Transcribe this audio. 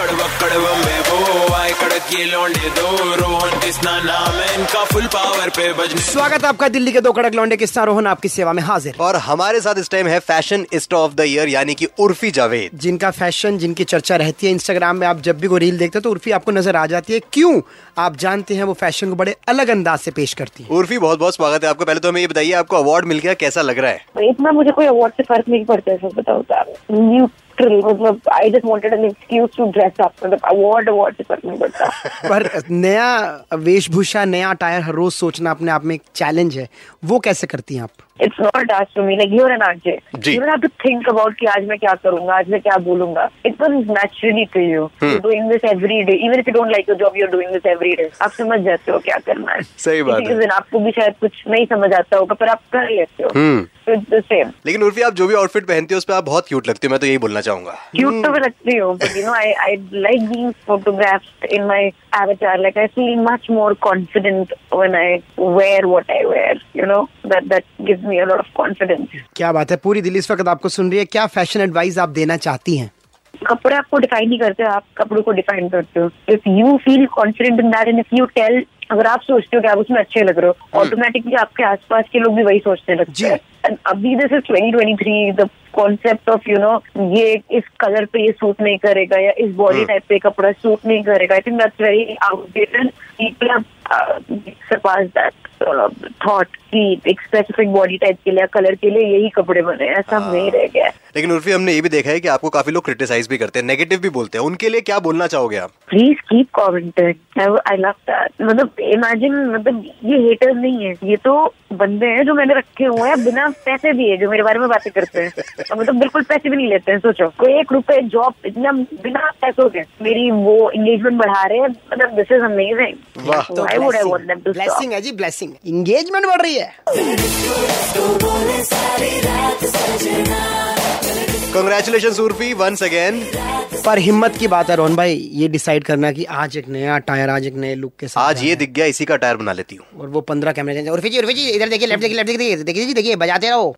अक्कड़ बक्कड़ बम्बे वो आए कड़क ये लौंडे दो रोहन किसना नाम है इनका फुल पावर पे बजने। स्वागत है आपका दिल्ली के दो कड़क लौंडे किस्सा रोहन आपकी सेवा में हाजिर। और हमारे साथ इस टाइम है fashionista of the year यानी कि उर्फी जावेद। जिनका फ़ैशन जिनकी चर्चा रहती है इंस्टाग्राम में आप जब भी कोई रील देखते हो तो उर्फी आपको नज़र आ जाती है। क्यों? आप जानते हैं वो फ़ैशन को बड़े अलग अंदाज से पेश करती है। उर्फी बहुत बहुत स्वागत है आपको। पहले तो हमें ये बताइए आपको अवार्ड मिल गया कैसा लग रहा है? इतना मुझे कोई अवार्ड से फ़र्क नहीं पड़ता है बताओ तो। मतलब I just wanted an excuse to dress up मतलब अवार्ड अवार्ड से फ़र्क नहीं पड़ता। पर नया वेशभूषा नया टायर हर रोज सोचना अपने आप में एक चैलेंज है। वो कैसे करती हैं आप? It's not task to me like you an RJ ji. You have to think about कि आज मैं क्या करूँगा आज मैं क्या बोलूँगा। It comes naturally to you doing this every day even if you don't like your job you are doing this every day आप समझ जाते हो क्या करना है। सही बात है। आपको भी शायद कुछ नहीं समझ आता होगा पर आप कर लेते हो। इट्स द सेम लेकिन उर्फी आप जो भी आउटफिट पहनती हो उस पर आप बहुत क्यूट लगती हो मैं तो यही बोलना चाहूँगा। Cute तो मैं लगती हूँ but you know I I like being photographed in my avatar. Like I feel much more confident when I wear what I wear you know? That that gives me a lot of confidence. क्या बात है? पूरी दिल्ली इस वक्त आपको सुन रही है क्या फ़ैशन एडवाइस आप देना चाहती हैं? कपड़े आपको डिफाइन नहीं करते आप कपड़ों को डिफाइन करते हो। If you feel confident in that and if you tell अगर आप सोचते हो कि आप उसमें अच्छे लग रहे हो ऑटोमेटिकली आपके आसपास के लोग भी वही सोचने लगते हैं। अभी this is 2023 the concept of you know ये इस कलर पे ये सूट नहीं करेगा या इस बॉडी टाइप पे कपड़ा सूट नहीं करेगा I think that's very outdated people surpass that thought कि एक स्पेसिफिक बॉडी टाइप के लिए कलर के लिए यही कपड़े बने हैं ऐसा नहीं रह गया लेकिन उर्फी हमने ये भी देखा है कि आपको काफ़ी लोग क्रिटिसाइज भी करते हैं नेगेटिव भी बोलते हैं। उनके लिए क्या बोलना चाहोगे आप? Please keep commenting I love that मतलब इमेजिन मतलब ये हेटर्स नहीं है ये तो बंदे हैं जो मैंने रखे हुए हैं बिना पैसे दिए जो मेरे बारे में बातें करते हैं और मतलब बिल्कुल पैसे भी नहीं लेते हैं सोचो कोई एक रुपए जॉब इतना बिना पैसों के मेरी वो एंगेजमेंट बढ़ा रहे हैं मतलब दिस इज़ अमेजिंग। तो ब्लेसिंग है जी ब्लेसिंग इंगेजमेंट बढ़ रही है कंग्रेचुलेशन उर्फी वंस अगेन पर हिम्मत की बात है रोहन भाई ये डिसाइड करना कि आज एक नया टायर आज एक नए लुक के साथ आज ये दिख गया इसी का टायर बना लेती हूँ। और वो पंद्रह कैमरे और फिर जी उर्फी जी इधर देखिए लेफ़्ट देखिए लेफ़्ट देखिए देखिए जी देखिए बजाते रहो।